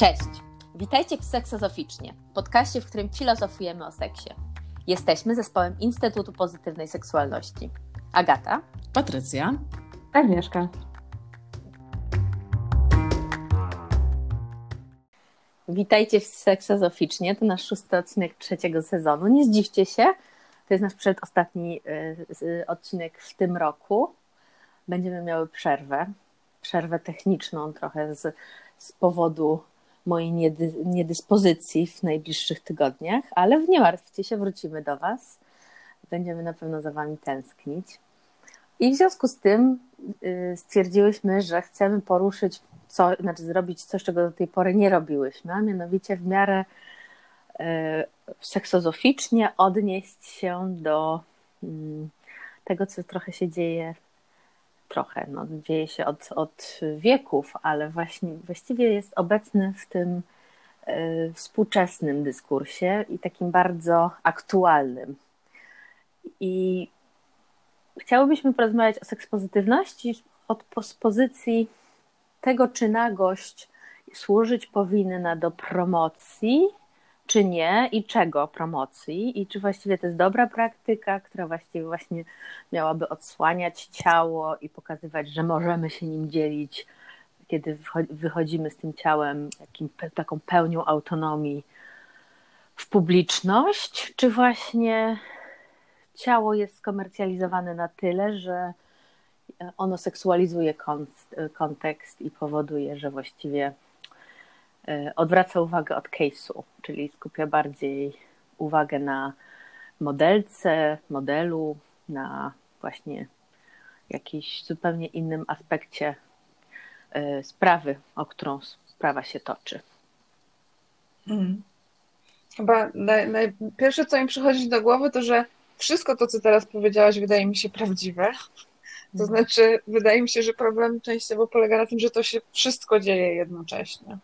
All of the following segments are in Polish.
Cześć! Witajcie w Seksozoficznie, podcaście, w którym filozofujemy o seksie. Jesteśmy zespołem Instytutu Pozytywnej Seksualności. Agata, Patrycja, Agnieszka. Witajcie w Seksozoficznie. To nasz szósty odcinek trzeciego sezonu. Nie zdziwcie się, to jest nasz przedostatni y, odcinek w tym roku. Będziemy miały przerwę, przerwę techniczną trochę z, z powodu mojej niedy, niedyspozycji w najbliższych tygodniach, ale nie martwcie się, wrócimy do Was. Będziemy na pewno za Wami tęsknić. I w związku z tym y, stwierdziłyśmy, że chcemy poruszyć, co, znaczy zrobić coś, czego do tej pory nie robiłyśmy, a mianowicie w miarę y, seksozoficznie odnieść się do y, tego, co trochę się dzieje trochę, no, dzieje się od, od wieków, ale właśnie właściwie jest obecny w tym y, współczesnym dyskursie i takim bardzo aktualnym. I chciałybyśmy porozmawiać o sekspozytywności od pozycji tego, czy nagość służyć powinna do promocji czy nie i czego promocji i czy właściwie to jest dobra praktyka, która właściwie właśnie miałaby odsłaniać ciało i pokazywać, że możemy się nim dzielić, kiedy wychodzimy z tym ciałem taką pełnią autonomii w publiczność, czy właśnie ciało jest skomercjalizowane na tyle, że ono seksualizuje kontekst i powoduje, że właściwie odwraca uwagę od case'u, czyli skupia bardziej uwagę na modelce, modelu, na właśnie jakimś zupełnie innym aspekcie e, sprawy, o którą sprawa się toczy. Hmm. Chyba naj, naj, pierwsze, co mi przychodzi do głowy, to że wszystko to, co teraz powiedziałaś, wydaje mi się prawdziwe. To mhm. znaczy, wydaje mi się, że problem częściowo polega na tym, że to się wszystko dzieje jednocześnie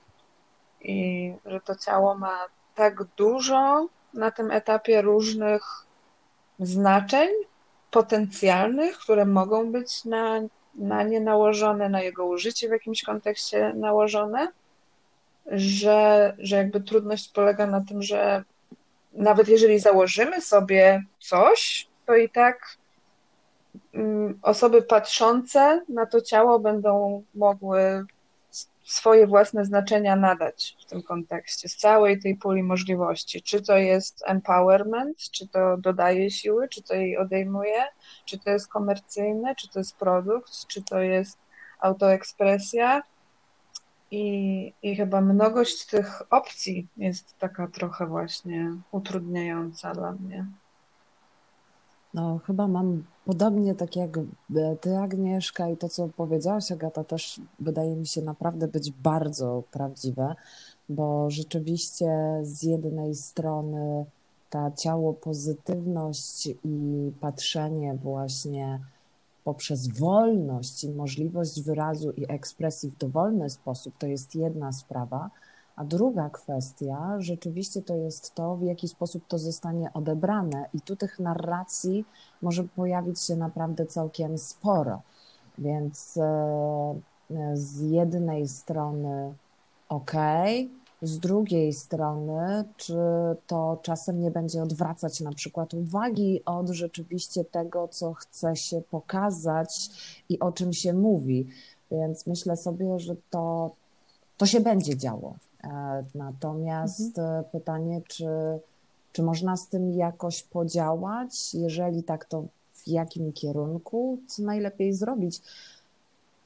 i że to ciało ma tak dużo na tym etapie różnych znaczeń potencjalnych, które mogą być na, na nie nałożone, na jego użycie w jakimś kontekście nałożone, że, że jakby trudność polega na tym, że nawet jeżeli założymy sobie coś, to i tak mm, osoby patrzące na to ciało będą mogły swoje własne znaczenia nadać w tym kontekście, z całej tej puli możliwości. Czy to jest empowerment, czy to dodaje siły, czy to jej odejmuje, czy to jest komercyjne, czy to jest produkt, czy to jest autoekspresja. I, I chyba mnogość tych opcji jest taka trochę właśnie utrudniająca dla mnie. No, chyba mam podobnie tak jak e, ty, Agnieszka, i to, co powiedziałaś, Agata, też wydaje mi się naprawdę być bardzo prawdziwe, bo rzeczywiście z jednej strony ta ciało pozytywność i patrzenie właśnie poprzez wolność i możliwość wyrazu i ekspresji w dowolny sposób, to jest jedna sprawa. A druga kwestia, rzeczywiście to jest to, w jaki sposób to zostanie odebrane. I tu tych narracji może pojawić się naprawdę całkiem sporo. Więc e, z jednej strony ok, z drugiej strony, czy to czasem nie będzie odwracać na przykład uwagi od rzeczywiście tego, co chce się pokazać i o czym się mówi. Więc myślę sobie, że to, to się będzie działo. E, natomiast mhm. pytanie, czy, czy można z tym jakoś podziałać? Jeżeli tak, to w jakim kierunku? Co najlepiej zrobić?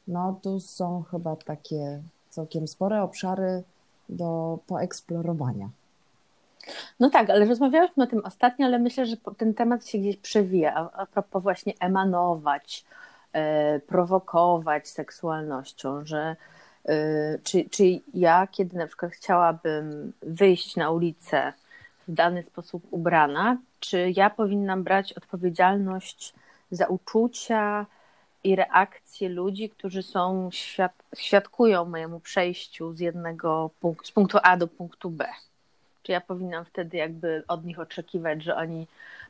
No, tu są chyba takie całkiem spore obszary do poeksplorowania. No tak, ale rozmawiałyśmy o tym ostatnio, ale myślę, że ten temat się gdzieś przewija. A, a propos właśnie emanować, e, prowokować seksualnością, że czy, czy ja, kiedy na przykład chciałabym wyjść na ulicę w dany sposób ubrana, czy ja powinnam brać odpowiedzialność za uczucia i reakcje ludzi, którzy są świad świadkują mojemu przejściu z jednego punktu, z punktu A do punktu B? Czy ja powinnam wtedy jakby od nich oczekiwać, że oni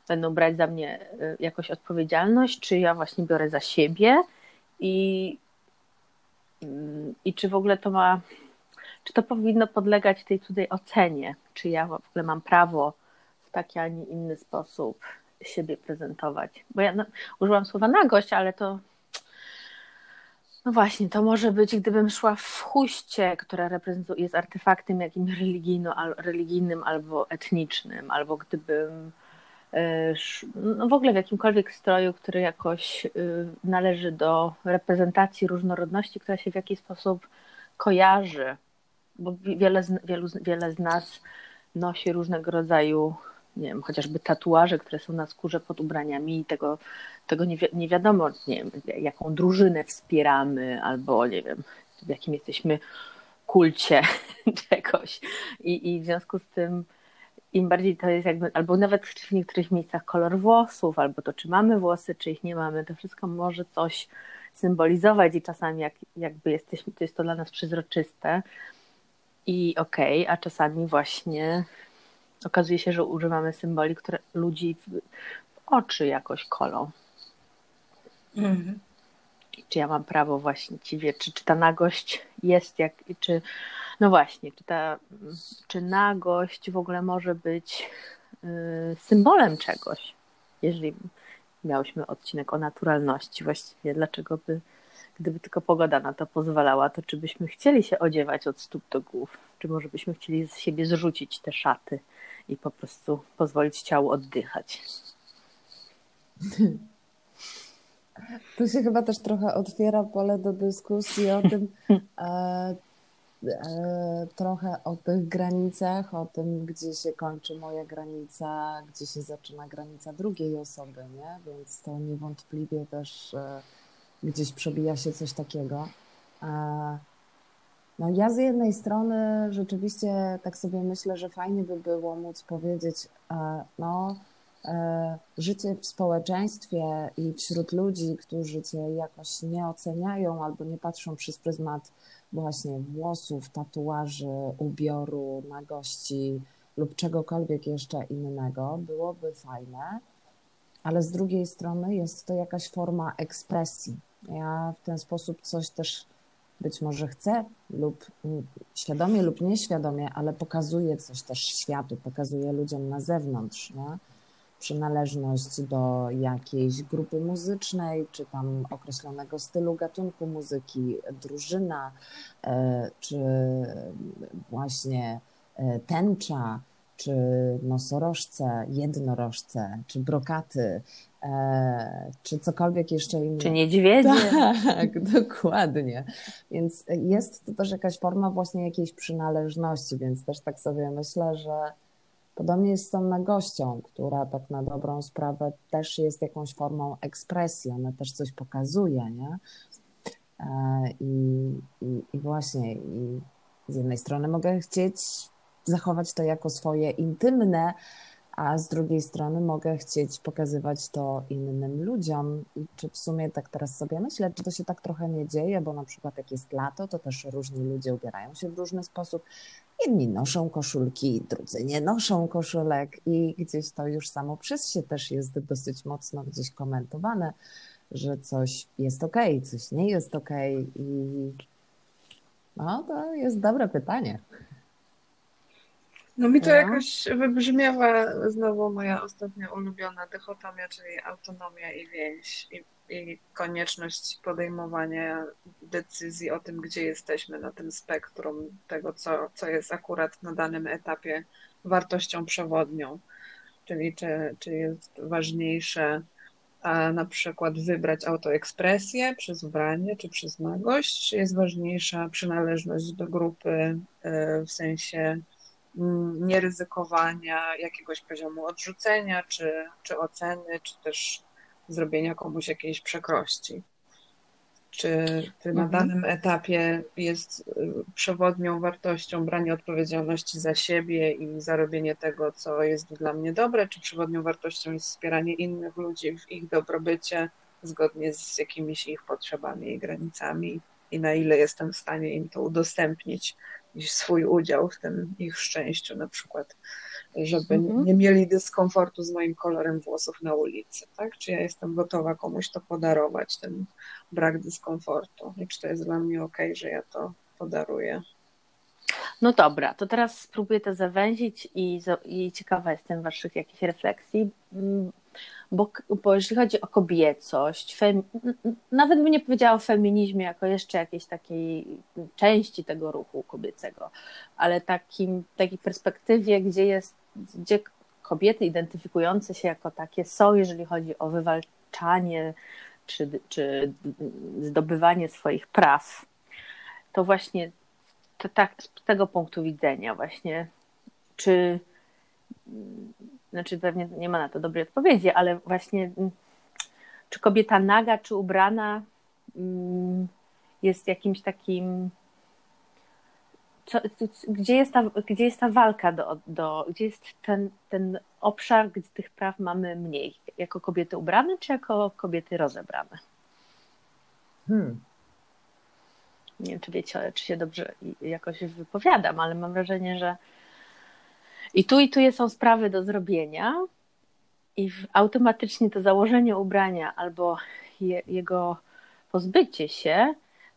będą brać za mnie y, jakoś odpowiedzialność, czy ja właśnie biorę za siebie i i czy w ogóle to ma, czy to powinno podlegać tej cudzej ocenie, czy ja w ogóle mam prawo w taki, a nie inny sposób siebie prezentować. Bo ja no, użyłam słowa nagość, ale to no właśnie, to może być, gdybym szła w chuście, która reprezentuje, jest artefaktem jakimś religijnym albo etnicznym, albo gdybym no w ogóle w jakimkolwiek stroju, który jakoś y, należy do reprezentacji różnorodności, która się w jakiś sposób kojarzy, bo wiele wielu, wiele z nas nosi różnego rodzaju nie wiem, chociażby tatuaże, które są na skórze pod ubraniami i tego, tego nie, wi nie wiadomo, nie wiem, jaką drużynę wspieramy albo nie wiem, w jakim jesteśmy kulcie czegoś. I, I w związku z tym im bardziej to jest jakby, albo nawet w niektórych miejscach kolor włosów, albo to czy mamy włosy, czy ich nie mamy, to wszystko może coś symbolizować i czasami jak, jakby jesteśmy, to jest to dla nas przezroczyste i okej, okay, a czasami właśnie okazuje się, że używamy symboli, które ludzi w, w oczy jakoś kolą. Mhm. Czy ja mam prawo właśnie ci wie, czy, czy ta nagość jest jak, czy no właśnie, czy ta, czy nagość w ogóle może być y, symbolem czegoś, jeżeli miałyśmy odcinek o naturalności, właściwie dlaczego by, gdyby tylko pogoda na to pozwalała, to czy byśmy chcieli się odziewać od stóp do głów, czy może byśmy chcieli z siebie zrzucić te szaty i po prostu pozwolić ciału oddychać. Tu się chyba też trochę otwiera pole do dyskusji o tym, e, trochę o tych granicach, o tym, gdzie się kończy moja granica, gdzie się zaczyna granica drugiej osoby, nie? Więc to niewątpliwie też e, gdzieś przebija się coś takiego. E, no ja z jednej strony rzeczywiście tak sobie myślę, że fajnie by było móc powiedzieć, e, no życie w społeczeństwie i wśród ludzi, którzy cię jakoś nie oceniają albo nie patrzą przez pryzmat właśnie włosów, tatuaży, ubioru, nagości lub czegokolwiek jeszcze innego, byłoby fajne, ale z drugiej strony jest to jakaś forma ekspresji. Ja w ten sposób coś też być może chce lub świadomie lub nieświadomie, ale pokazuje coś też światu, pokazuje ludziom na zewnątrz, nie? Przynależność do jakiejś grupy muzycznej, czy tam określonego stylu gatunku muzyki, drużyna, e, czy właśnie e, tęcza, czy nosorożce, jednorożce, czy brokaty, e, czy cokolwiek jeszcze innego. Czy niedźwiedzie. Tak, dokładnie. Więc jest to też jakaś forma właśnie jakiejś przynależności, więc też tak sobie myślę, że podobnie jest z tą nagością, która tak na dobrą sprawę też jest jakąś formą ekspresji, ona też coś pokazuje, nie? E, I, i, i właśnie i z jednej strony mogę chcieć zachować to jako swoje intymne, a z drugiej strony mogę chcieć pokazywać to innym ludziom. I czy w sumie tak teraz sobie myślę, czy to się tak trochę nie dzieje, bo na przykład jak jest lato, to też różni ludzie ubierają się w różny sposób. Jedni noszą koszulki, drudzy nie noszą koszulek i gdzieś to już samo przez się też jest dosyć mocno gdzieś komentowane, że coś jest ok, coś nie jest ok i no to jest dobre pytanie. No mi to no. jakoś wybrzmiewa znowu moja ostatnia ulubiona dychotomia, czyli autonomia i więź i, i konieczność podejmowania decyzji o tym, gdzie jesteśmy na tym spektrum tego, co, co jest akurat na danym etapie wartością przewodnią. Czyli czy, czy jest ważniejsze a na przykład wybrać autoekspresję przez ubranie czy przez nagość, czy jest ważniejsza przynależność do grupy e, w sensie Mm, nieryzykowania jakiegoś poziomu odrzucenia, czy, czy oceny, czy też zrobienia komuś jakiejś przekrości. Czy, czy na mhm. danym etapie jest y, przewodnią wartością branie odpowiedzialności za siebie i za robienie tego, co jest dla mnie dobre, czy przewodnią wartością jest wspieranie innych ludzi w ich dobrobycie zgodnie z jakimiś ich potrzebami i granicami i na ile jestem w stanie im to udostępnić swój udział w tym ich szczęściu, na przykład, żeby mhm. nie mieli dyskomfortu z moim kolorem włosów na ulicy, tak? Czy ja jestem gotowa komuś to podarować, ten brak dyskomfortu i czy to jest dla mnie ok, że ja to podaruję. No dobra, to teraz spróbuję to zawęzić i, i ciekawa jestem Waszych jakichś refleksji, mm, bo, bo jeśli chodzi o kobiecość, fem, nawet bym nie powiedziała o feminizmie jako jeszcze jakiejś takiej części tego ruchu kobiecego, ale takim, takiej perspektywie, gdzie jest, gdzie kobiety identyfikujące się jako takie są, jeżeli chodzi o wywalczanie czy, czy zdobywanie swoich praw, to właśnie to tak, z tego punktu widzenia właśnie, czy znaczy pewnie nie ma na to dobrej odpowiedzi, ale właśnie czy kobieta naga, czy ubrana mm, jest jakimś takim co, gdzie, jest ta, gdzie jest ta walka, do, do, gdzie jest ten, ten obszar, gdzie tych praw mamy mniej? Jako kobiety ubrane, czy jako kobiety rozebrane? Hmm. Nie wiem, czy wiecie, czy się dobrze jakoś wypowiadam, ale mam wrażenie, że i tu i tu są sprawy do zrobienia i automatycznie to założenie ubrania albo je, jego pozbycie się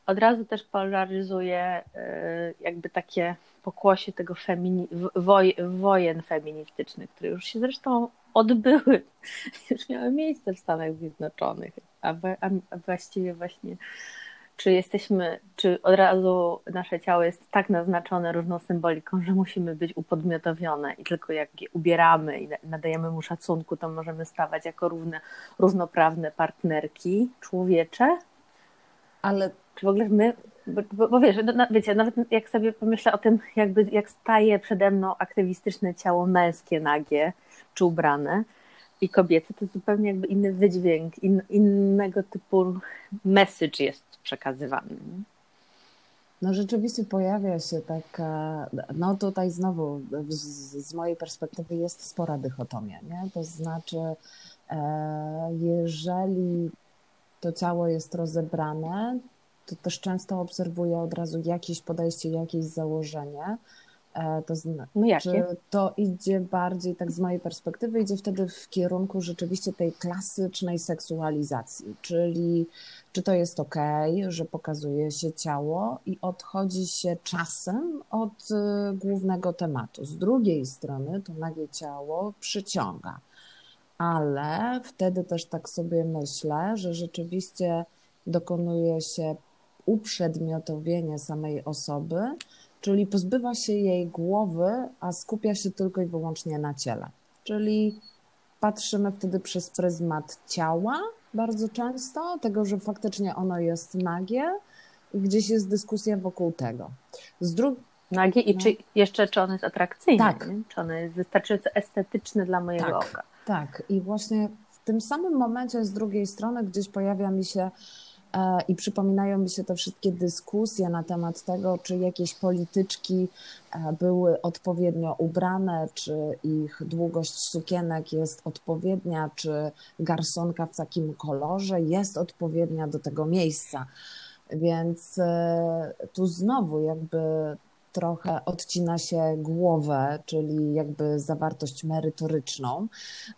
od razu też polaryzuje y, jakby takie pokłosie tego femini- woj- wojen feministycznych, które już się zresztą odbyły, już miały miejsce w Stanach Zjednoczonych, a, a właściwie właśnie czy jesteśmy, czy od razu nasze ciało jest tak naznaczone różną symboliką, że musimy być upodmiotowione i tylko jak je ubieramy i nadajemy mu szacunku, to możemy stawać jako równe, równoprawne partnerki człowiecze? Ale czy w ogóle my, bo, bo, bo wiesz, no, wiecie, nawet jak sobie pomyślę o tym, jakby jak staje przede mną aktywistyczne ciało męskie, nagie czy ubrane, i kobiece, to zupełnie jakby inny wydźwięk, in, innego typu message jest przekazywany. No rzeczywiście pojawia się taka, no tutaj znowu z, z mojej perspektywy jest spora dychotomia, nie? To znaczy, e, jeżeli to ciało jest rozebrane, to też często obserwuję od razu jakieś podejście, jakieś założenie, E, to znaczy, no to idzie bardziej, tak z mojej perspektywy, idzie wtedy w kierunku rzeczywiście tej klasycznej seksualizacji, czyli czy to jest ok, że pokazuje się ciało i odchodzi się czasem od y, głównego tematu. Z drugiej strony to nagie ciało przyciąga, ale wtedy też tak sobie myślę, że rzeczywiście dokonuje się uprzedmiotowienie samej osoby, czyli pozbywa się jej głowy, a skupia się tylko i wyłącznie na ciele. Czyli patrzymy wtedy przez pryzmat ciała bardzo często, tego, że faktycznie ono jest nagie i gdzieś jest dyskusja wokół tego. Z dru- Nagie i no. czy jeszcze czy ono jest atrakcyjne, tak. czy ono jest wystarczająco estetyczne dla mojego tak, oka. Tak, i właśnie w tym samym momencie z drugiej strony gdzieś pojawia mi się i przypominają mi się te wszystkie dyskusje na temat tego, czy jakieś polityczki e, były odpowiednio ubrane, czy ich długość sukienek jest odpowiednia, czy garsonka w takim kolorze jest odpowiednia do tego miejsca. Więc e, tu znowu jakby trochę odcina się głowę, czyli jakby zawartość merytoryczną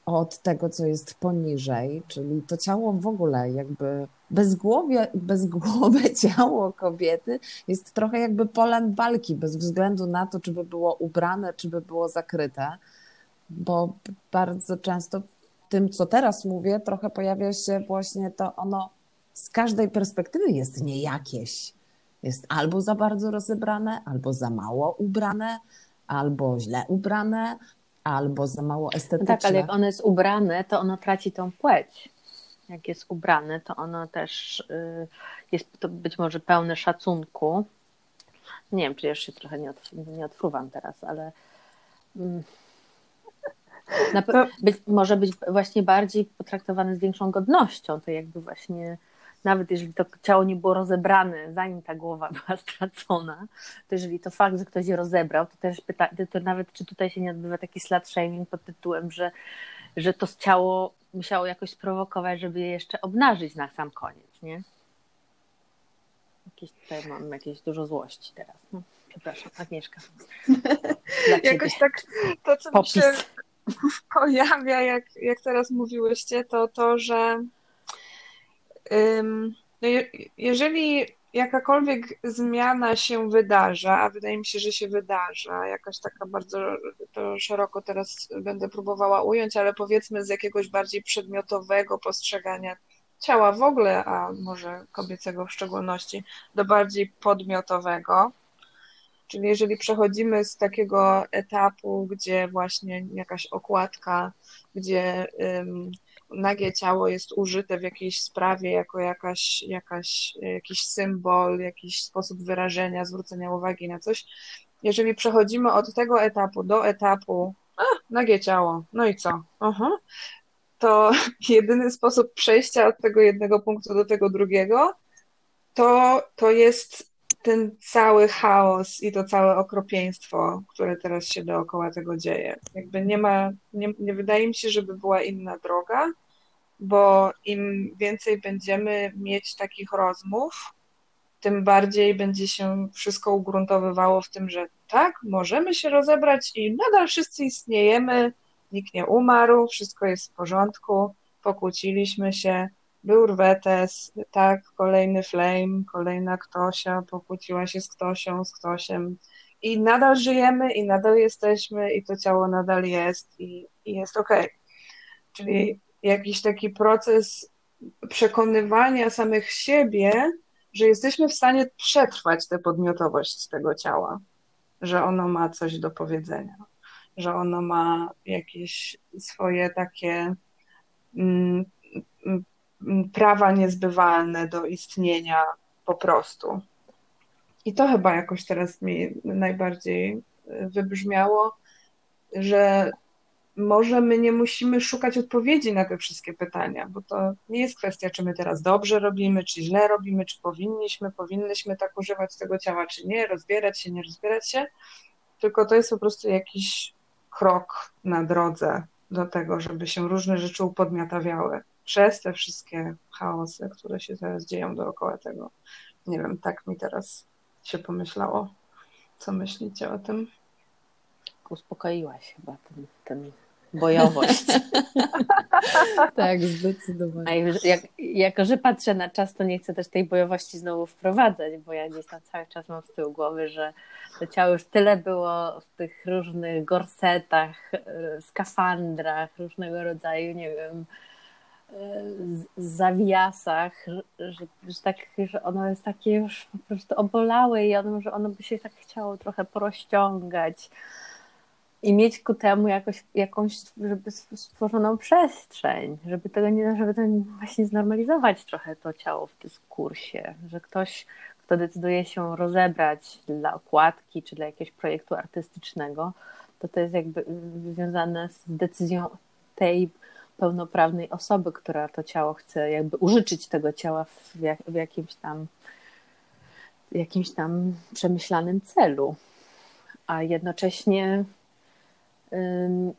od tego, co jest poniżej, czyli to ciało w ogóle jakby bezgłowie, bezgłowe ciało kobiety jest trochę jakby polem walki, bez względu na to, czy by było ubrane, czy by było zakryte, bo bardzo często w tym, co teraz mówię, trochę pojawia się właśnie to ono z każdej perspektywy jest niejakieś. Jest albo za bardzo rozebrane, albo za mało ubrane, albo źle ubrane, albo za mało estetyczne. No tak, ale jak ono jest ubrane, to ono traci tą płeć jak jest ubrany, to ono też y, jest to być może pełne szacunku. Nie wiem, czy jeszcze się trochę nie, nie odfruwam teraz, ale mm, to... być, może być właśnie bardziej potraktowane z większą godnością. To jakby właśnie, nawet jeżeli to ciało nie było rozebrane, zanim ta głowa była stracona, to jeżeli to fakt, że ktoś je rozebrał, to też pyta, to nawet czy tutaj się nie odbywa taki slut shaming pod tytułem, że, że to ciało musiało jakoś sprowokować, żeby je jeszcze obnażyć na sam koniec, nie? Jakieś tutaj mam jakieś dużo złości teraz. No, przepraszam, Agnieszka. Jakoś tak to, co Popis. mi się pojawia, jak, jak teraz mówiłyście, to to, że no je, jeżeli jakakolwiek zmiana się wydarza, a wydaje mi się, że się wydarza, jakaś taka bardzo to szeroko teraz będę próbowała ująć, ale powiedzmy z jakiegoś bardziej przedmiotowego postrzegania ciała w ogóle, a może kobiecego w szczególności, do bardziej podmiotowego. Czyli jeżeli przechodzimy z takiego etapu, gdzie właśnie jakaś okładka, gdzie nagie ciało jest użyte w jakiejś sprawie jako jakaś, jakaś, jakiś symbol, jakiś sposób wyrażenia, zwrócenia uwagi na coś. Jeżeli przechodzimy od tego etapu do etapu, a, nagie ciało, no i co? Aha. To jedyny sposób przejścia od tego jednego punktu do tego drugiego, to, to jest ten cały chaos i to całe okropieństwo, które teraz się dookoła tego dzieje. Jakby nie ma, nie, nie wydaje mi się, żeby była inna droga, bo im więcej będziemy mieć takich rozmów, tym bardziej będzie się wszystko ugruntowywało w tym, że tak, możemy się rozebrać i nadal wszyscy istniejemy, nikt nie umarł, wszystko jest w porządku, pokłóciliśmy się, był Rwetes, tak, kolejny Flame, kolejna Ktosia, pokłóciła się z Ktosią, z Ktosiem i nadal żyjemy i nadal jesteśmy i to ciało nadal jest i, i jest okej. Okay. Czyli jakiś taki proces przekonywania samych siebie, że jesteśmy w stanie przetrwać tę podmiotowość tego ciała, że ono ma coś do powiedzenia, że ono ma jakieś swoje takie mm, prawa niezbywalne do istnienia po prostu. I to chyba jakoś teraz mi najbardziej e, wybrzmiało, że może my nie musimy szukać odpowiedzi na te wszystkie pytania, bo to nie jest kwestia, czy my teraz dobrze robimy, czy źle robimy, czy powinniśmy, powinnyśmy tak używać tego ciała, czy nie, rozbierać się, nie rozbierać się, tylko to jest po prostu jakiś krok na drodze do tego, żeby się różne rzeczy upodmiotawiały przez te wszystkie chaosy, które się teraz dzieją dookoła tego. Nie wiem, tak mi teraz się pomyślało. Co myślicie o tym? Uspokoiłaś chyba ten, ten bojowość. tak, zdecydowanie. A jak, jako, że patrzę na czas, to nie chcę też tej bojowości znowu wprowadzać, bo ja gdzieś tam cały czas mam z tyłu głowy, że to ciało już tyle było w tych różnych gorsetach, e, skafandrach, różnego rodzaju, nie wiem, zawiasach, że, że, tak, że ono jest takie już po prostu obolałe i ono, że ono by się tak chciało trochę porozciągać i mieć ku temu jakoś, jakąś żeby stworzoną przestrzeń, żeby tego nie, żeby to właśnie znormalizować trochę to ciało w dyskursie, że ktoś, kto decyduje się rozebrać dla okładki czy dla jakiegoś projektu artystycznego, to to jest jakby związane z decyzją tej pełnoprawnej osoby, która to ciało chce jakby użyczyć tego ciała w, jak, w jakimś tam jakimś tam przemyślanym celu. A jednocześnie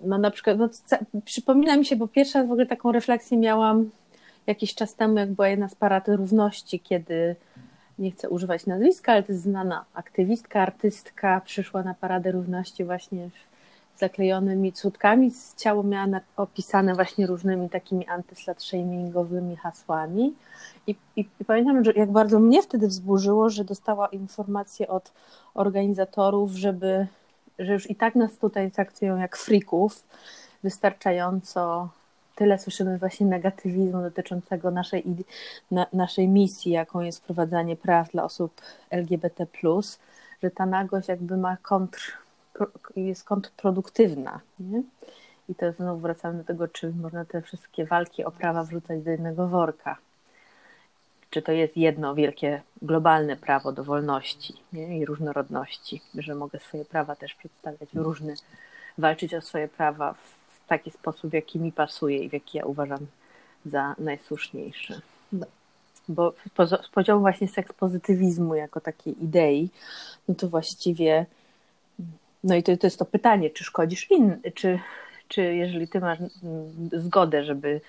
no na przykład no, przypomina mi się, bo pierwsza w ogóle taką refleksję miałam jakiś czas temu, jak była jedna z parad równości, kiedy nie chcę używać nazwiska, ale to jest znana aktywistka, artystka, przyszła na Paradę Równości właśnie zaklejonymi cutkami. Ciało miała opisane właśnie różnymi takimi antyslut-shamingowymi hasłami. I, i, I, pamiętam, że jak bardzo mnie wtedy wzburzyło, że dostała informację od organizatorów, żeby, że już i tak nas tutaj traktują jak frików, wystarczająco tyle słyszymy właśnie negatywizmu dotyczącego naszej, na, naszej misji, jaką jest wprowadzanie praw dla osób LGBT, że ta nagość jakby ma kontr jest kontrproduktywna. Nie? I to znowu wracamy do tego, czy można te wszystkie walki o prawa wrzucać do jednego worka. Czy to jest jedno wielkie globalne prawo do wolności nie? i różnorodności, że mogę swoje prawa też przedstawiać w różny, walczyć o swoje prawa w taki sposób, w jaki mi pasuje i w jaki ja uważam za najsłuszniejszy. No. Bo z poziomu właśnie sekspozytywizmu jako takiej idei, no to właściwie no i to, to jest to pytanie, czy szkodzisz innym, czy, czy jeżeli ty masz zgodę, żeby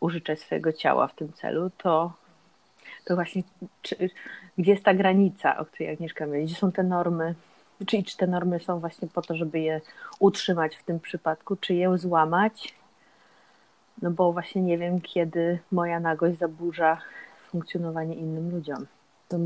użyczać swojego ciała w tym celu, to, to właśnie czy, gdzie jest ta granica, o której Agnieszka mówi, gdzie są te normy, czy, czy te normy są właśnie po to, żeby je utrzymać w tym przypadku, czy je złamać, no bo właśnie nie wiem, kiedy moja nagość zaburza funkcjonowanie innym ludziom. To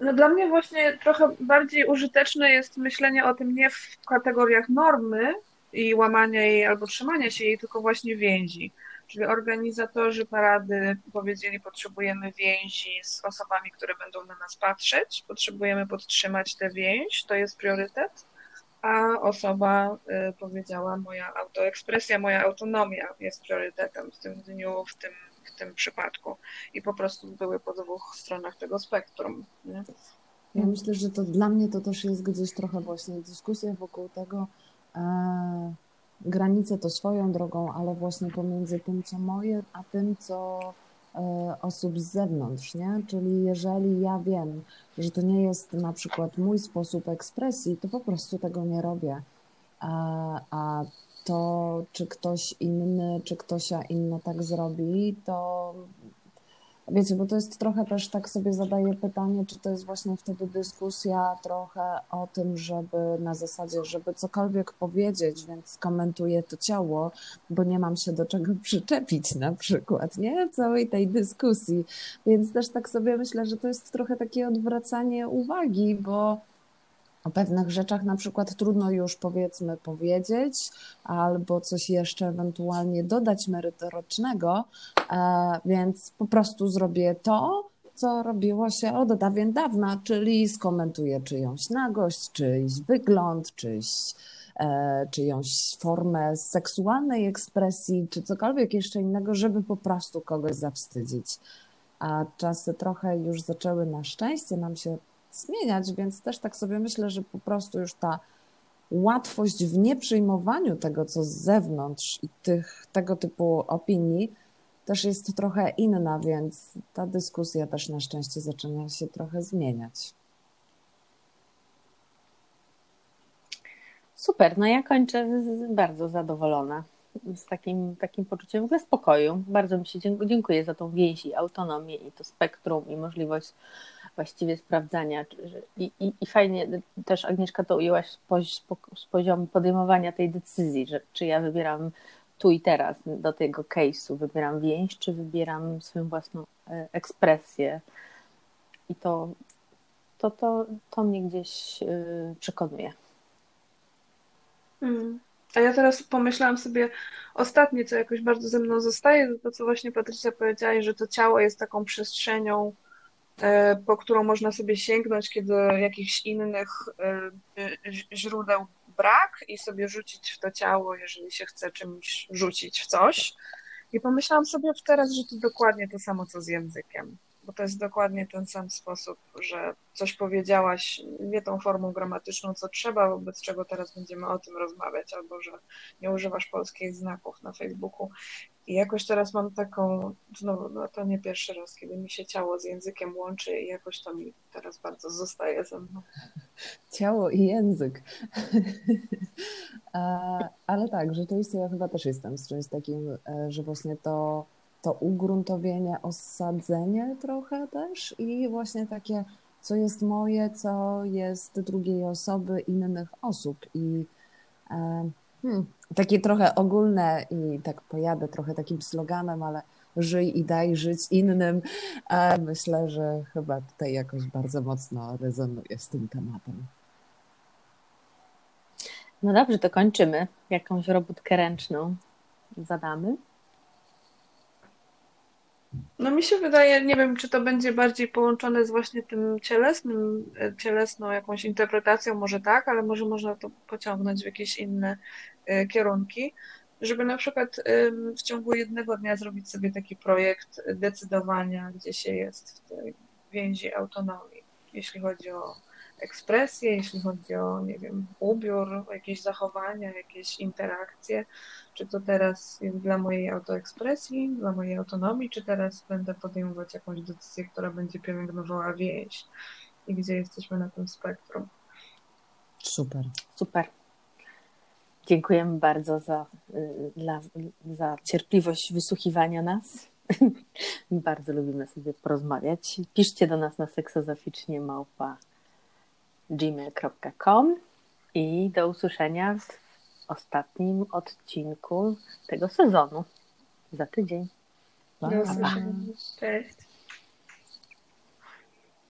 No dla mnie właśnie trochę bardziej użyteczne jest myślenie o tym nie w kategoriach normy i łamania jej albo trzymania się jej, tylko właśnie więzi. Czyli organizatorzy parady powiedzieli, potrzebujemy więzi z osobami, które będą na nas patrzeć, potrzebujemy podtrzymać tę więź, to jest priorytet, a osoba y, powiedziała, moja autoekspresja, moja autonomia jest priorytetem w tym dniu, w tym, w tym przypadku. I po prostu były po dwóch stronach tego spektrum. Nie? Ja myślę, że to dla mnie to też jest gdzieś trochę właśnie dyskusja wokół tego, e, granice to swoją drogą, ale właśnie pomiędzy tym, co moje, a tym, co e, osób z zewnątrz, nie? Czyli jeżeli ja wiem, że to nie jest na przykład mój sposób ekspresji, to po prostu tego nie robię. A, a to, czy ktoś inny, czy ktoś inna tak zrobi, to Wiecie, bo to jest trochę też tak sobie zadaję pytanie, czy to jest właśnie wtedy dyskusja trochę o tym, żeby na zasadzie, żeby cokolwiek powiedzieć, więc komentuję to ciało, bo nie mam się do czego przyczepić na przykład, nie? Całej tej dyskusji. Więc też tak sobie myślę, że to jest trochę takie odwracanie uwagi, bo o pewnych rzeczach na przykład trudno już powiedzmy powiedzieć, albo coś jeszcze ewentualnie dodać merytorycznego, e, więc po prostu zrobię to, co robiło się od dawien dawna, czyli skomentuję czyjąś nagość, czyjś wygląd, czyjś, e, czyjąś formę seksualnej ekspresji, czy cokolwiek jeszcze innego, żeby po prostu kogoś zawstydzić. A czasy trochę już zaczęły na szczęście nam się zmieniać, więc też tak sobie myślę, że po prostu już ta łatwość w nieprzyjmowaniu tego, co z zewnątrz i tych, tego typu opinii też jest trochę inna, więc ta dyskusja też na szczęście zaczyna się trochę zmieniać. Super, no ja kończę bardzo zadowolona, z takim, takim poczuciem w ogóle spokoju. Bardzo mi się dziękuję za tą więź i autonomię i to spektrum i możliwość właściwie sprawdzania. I, i, i fajnie też Agnieszka to ujęłaś z, poziomu podejmowania tej decyzji, że czy ja wybieram tu i teraz do tego case'u, wybieram więź, czy wybieram swoją własną e, ekspresję. I to, to, to, to mnie gdzieś e, przekonuje. Mm. A ja teraz pomyślałam sobie ostatnie, co jakoś bardzo ze mną zostaje, to to, co właśnie Patrycja powiedziała, że to ciało jest taką przestrzenią po którą można sobie sięgnąć, kiedy jakichś innych e, źródeł brak i sobie rzucić w to ciało, jeżeli się chce czymś rzucić w coś. I pomyślałam sobie teraz, że to dokładnie to samo, co z językiem bo to jest dokładnie ten sam sposób, że coś powiedziałaś nie tą formą gramatyczną, co trzeba, wobec czego teraz będziemy o tym rozmawiać, albo że nie używasz polskich znaków na Facebooku. I jakoś teraz mam taką, znowu, no to nie pierwszy raz, kiedy mi się ciało z językiem łączy i jakoś to mi teraz bardzo zostaje ze mną. Ciało i język. Ale tak, rzeczywiście ja chyba też jestem z czymś takim, e, że właśnie to to ugruntowienie, osadzenie trochę też i właśnie takie, co jest moje, co jest drugiej osoby, innych osób. I e, hmm, takie trochę ogólne i tak pojadę trochę takim sloganem, ale żyj i daj żyć innym. Myślę, że chyba tutaj jakoś bardzo mocno rezonuje z tym tematem. No dobrze, to kończymy. Jakąś robótkę ręczną zadamy. No mi się wydaje, nie wiem, czy to będzie bardziej połączone z właśnie tym cielesnym, e, cielesną jakąś interpretacją, może tak, ale może można to pociągnąć w jakieś inne e, kierunki, żeby na przykład w ciągu jednego dnia zrobić sobie taki projekt decydowania, gdzie się jest w tej więzi autonomii, jeśli chodzi o ekspresję, jeśli chodzi o, nie wiem, ubiór, jakieś zachowania, jakieś interakcje, czy to teraz jest dla mojej autoekspresji, dla mojej autonomii, czy teraz będę podejmować jakąś decyzję, która będzie pielęgnowała więź i gdzie jesteśmy na tym spektrum. Super. Super. Dziękujemy bardzo za, y, dla, za cierpliwość wysłuchiwania nas. bardzo lubimy sobie porozmawiać. Piszcie do nas na seksozoficznie małpa gmail.com i do usłyszenia w ostatnim odcinku tego sezonu za tydzień. Do usłyszenia. Cześć.